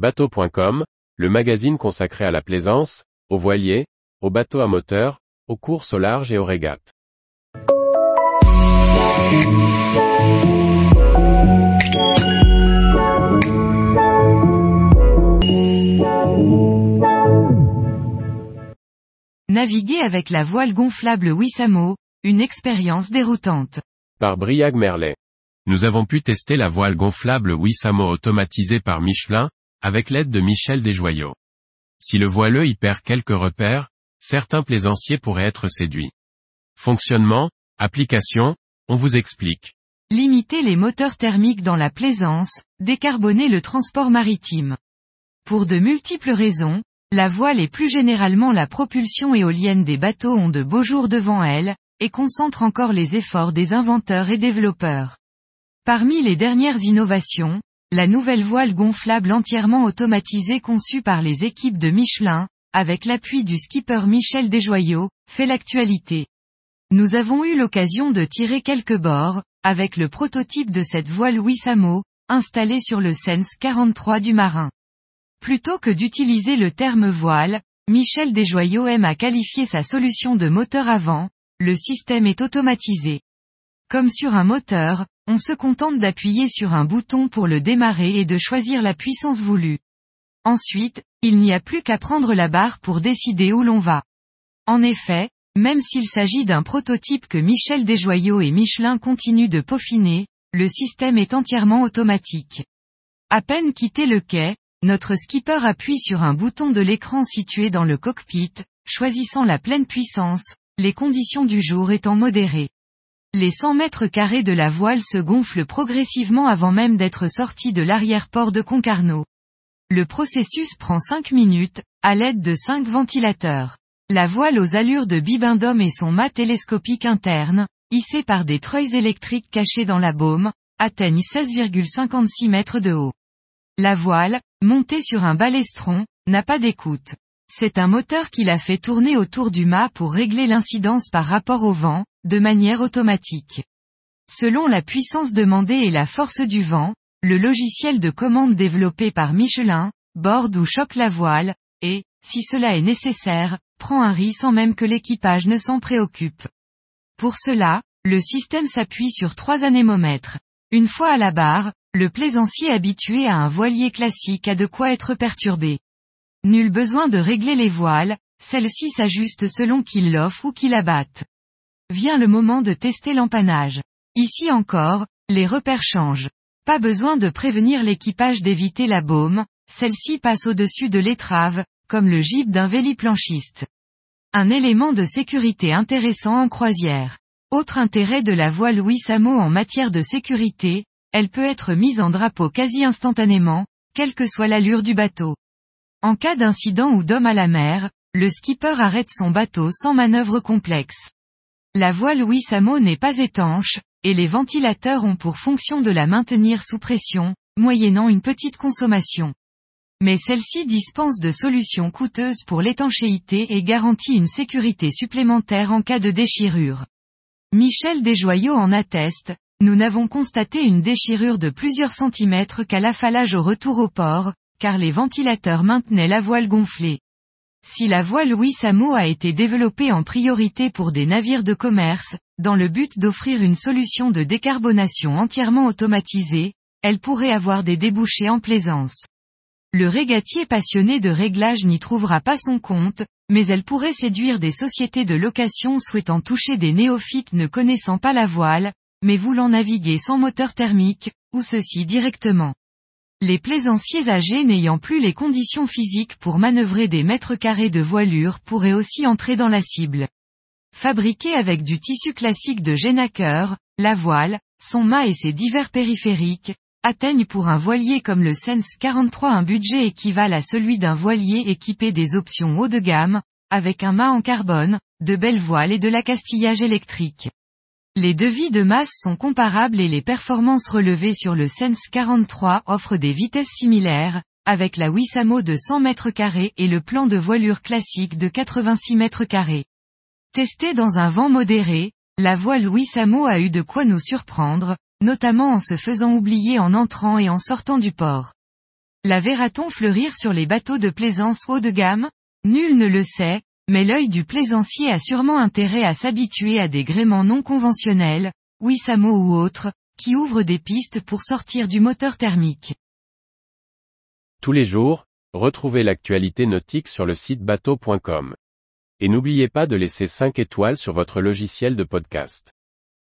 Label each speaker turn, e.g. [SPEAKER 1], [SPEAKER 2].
[SPEAKER 1] Bateau.com, le magazine consacré à la plaisance, aux voiliers, aux bateaux à moteur, aux courses au large et aux régates.
[SPEAKER 2] Naviguer avec la voile gonflable Wissamo, une expérience déroutante.
[SPEAKER 1] Par Briag Merlet. Nous avons pu tester la voile gonflable Wissamo automatisée par Michelin, avec l'aide de Michel Desjoyaux. Si le voileux y perd quelques repères, certains plaisanciers pourraient être séduits. Fonctionnement, application, on vous explique.
[SPEAKER 2] Limiter les moteurs thermiques dans la plaisance, décarboner le transport maritime. Pour de multiples raisons, la voile et plus généralement la propulsion éolienne des bateaux ont de beaux jours devant elles, et concentrent encore les efforts des inventeurs et développeurs. Parmi les dernières innovations, la nouvelle voile gonflable entièrement automatisée conçue par les équipes de Michelin, avec l'appui du skipper Michel Desjoyaux, fait l'actualité. Nous avons eu l'occasion de tirer quelques bords, avec le prototype de cette voile Wissamo, installée sur le Sens 43 du marin. Plutôt que d'utiliser le terme voile, Michel Desjoyaux aime à qualifier sa solution de moteur avant, le système est automatisé. Comme sur un moteur, on se contente d'appuyer sur un bouton pour le démarrer et de choisir la puissance voulue. Ensuite, il n'y a plus qu'à prendre la barre pour décider où l'on va. En effet, même s'il s'agit d'un prototype que Michel Desjoyaux et Michelin continuent de peaufiner, le système est entièrement automatique. À peine quitté le quai, notre skipper appuie sur un bouton de l'écran situé dans le cockpit, choisissant la pleine puissance, les conditions du jour étant modérées. Les 100 mètres carrés de la voile se gonflent progressivement avant même d'être sortis de l'arrière-port de Concarneau. Le processus prend 5 minutes, à l'aide de 5 ventilateurs. La voile aux allures de bibendum et son mât télescopique interne, hissé par des treuils électriques cachés dans la baume, atteignent 16,56 mètres de haut. La voile, montée sur un balestron, n'a pas d'écoute. C'est un moteur qui la fait tourner autour du mât pour régler l'incidence par rapport au vent, de manière automatique. Selon la puissance demandée et la force du vent, le logiciel de commande développé par Michelin, borde ou choque la voile, et, si cela est nécessaire, prend un riz sans même que l'équipage ne s'en préoccupe. Pour cela, le système s'appuie sur trois anémomètres. Une fois à la barre, le plaisancier habitué à un voilier classique a de quoi être perturbé. Nul besoin de régler les voiles, celles-ci s'ajustent selon qu'il l'offre ou qu'il abatte. Vient le moment de tester l'empannage. Ici encore, les repères changent. Pas besoin de prévenir l'équipage d'éviter la baume, celle-ci passe au-dessus de l'étrave, comme le gibbe d'un véliplanchiste. Un élément de sécurité intéressant en croisière. Autre intérêt de la voile Louis Samo en matière de sécurité, elle peut être mise en drapeau quasi instantanément, quelle que soit l'allure du bateau. En cas d'incident ou d'homme à la mer, le skipper arrête son bateau sans manœuvre complexe. La voile Louis Samo n'est pas étanche, et les ventilateurs ont pour fonction de la maintenir sous pression, moyennant une petite consommation. Mais celle-ci dispense de solutions coûteuses pour l'étanchéité et garantit une sécurité supplémentaire en cas de déchirure. Michel Desjoyaux en atteste, nous n'avons constaté une déchirure de plusieurs centimètres qu'à l'affalage au retour au port, car les ventilateurs maintenaient la voile gonflée. Si la voile Louis Samo a été développée en priorité pour des navires de commerce, dans le but d'offrir une solution de décarbonation entièrement automatisée, elle pourrait avoir des débouchés en plaisance. Le régatier passionné de réglage n'y trouvera pas son compte, mais elle pourrait séduire des sociétés de location souhaitant toucher des néophytes ne connaissant pas la voile, mais voulant naviguer sans moteur thermique, ou ceci directement. Les plaisanciers âgés n'ayant plus les conditions physiques pour manœuvrer des mètres carrés de voilure pourraient aussi entrer dans la cible. Fabriquée avec du tissu classique de Genaker, la voile, son mât et ses divers périphériques, atteignent pour un voilier comme le Sens 43 un budget équivalent à celui d'un voilier équipé des options haut de gamme, avec un mât en carbone, de belles voiles et de l'accastillage électrique. Les devis de masse sont comparables et les performances relevées sur le Sense 43 offrent des vitesses similaires, avec la Wissamo de 100 mètres carrés et le plan de voilure classique de 86 mètres carrés. Testé dans un vent modéré, la voile Wissamo a eu de quoi nous surprendre, notamment en se faisant oublier en entrant et en sortant du port. La verra-t-on fleurir sur les bateaux de plaisance haut de gamme? Nul ne le sait, mais l'œil du plaisancier a sûrement intérêt à s'habituer à des gréements non conventionnels, Wissamo ou autres, qui ouvrent des pistes pour sortir du moteur thermique.
[SPEAKER 1] Tous les jours, retrouvez l'actualité nautique sur le site bateau.com. Et n'oubliez pas de laisser 5 étoiles sur votre logiciel de podcast.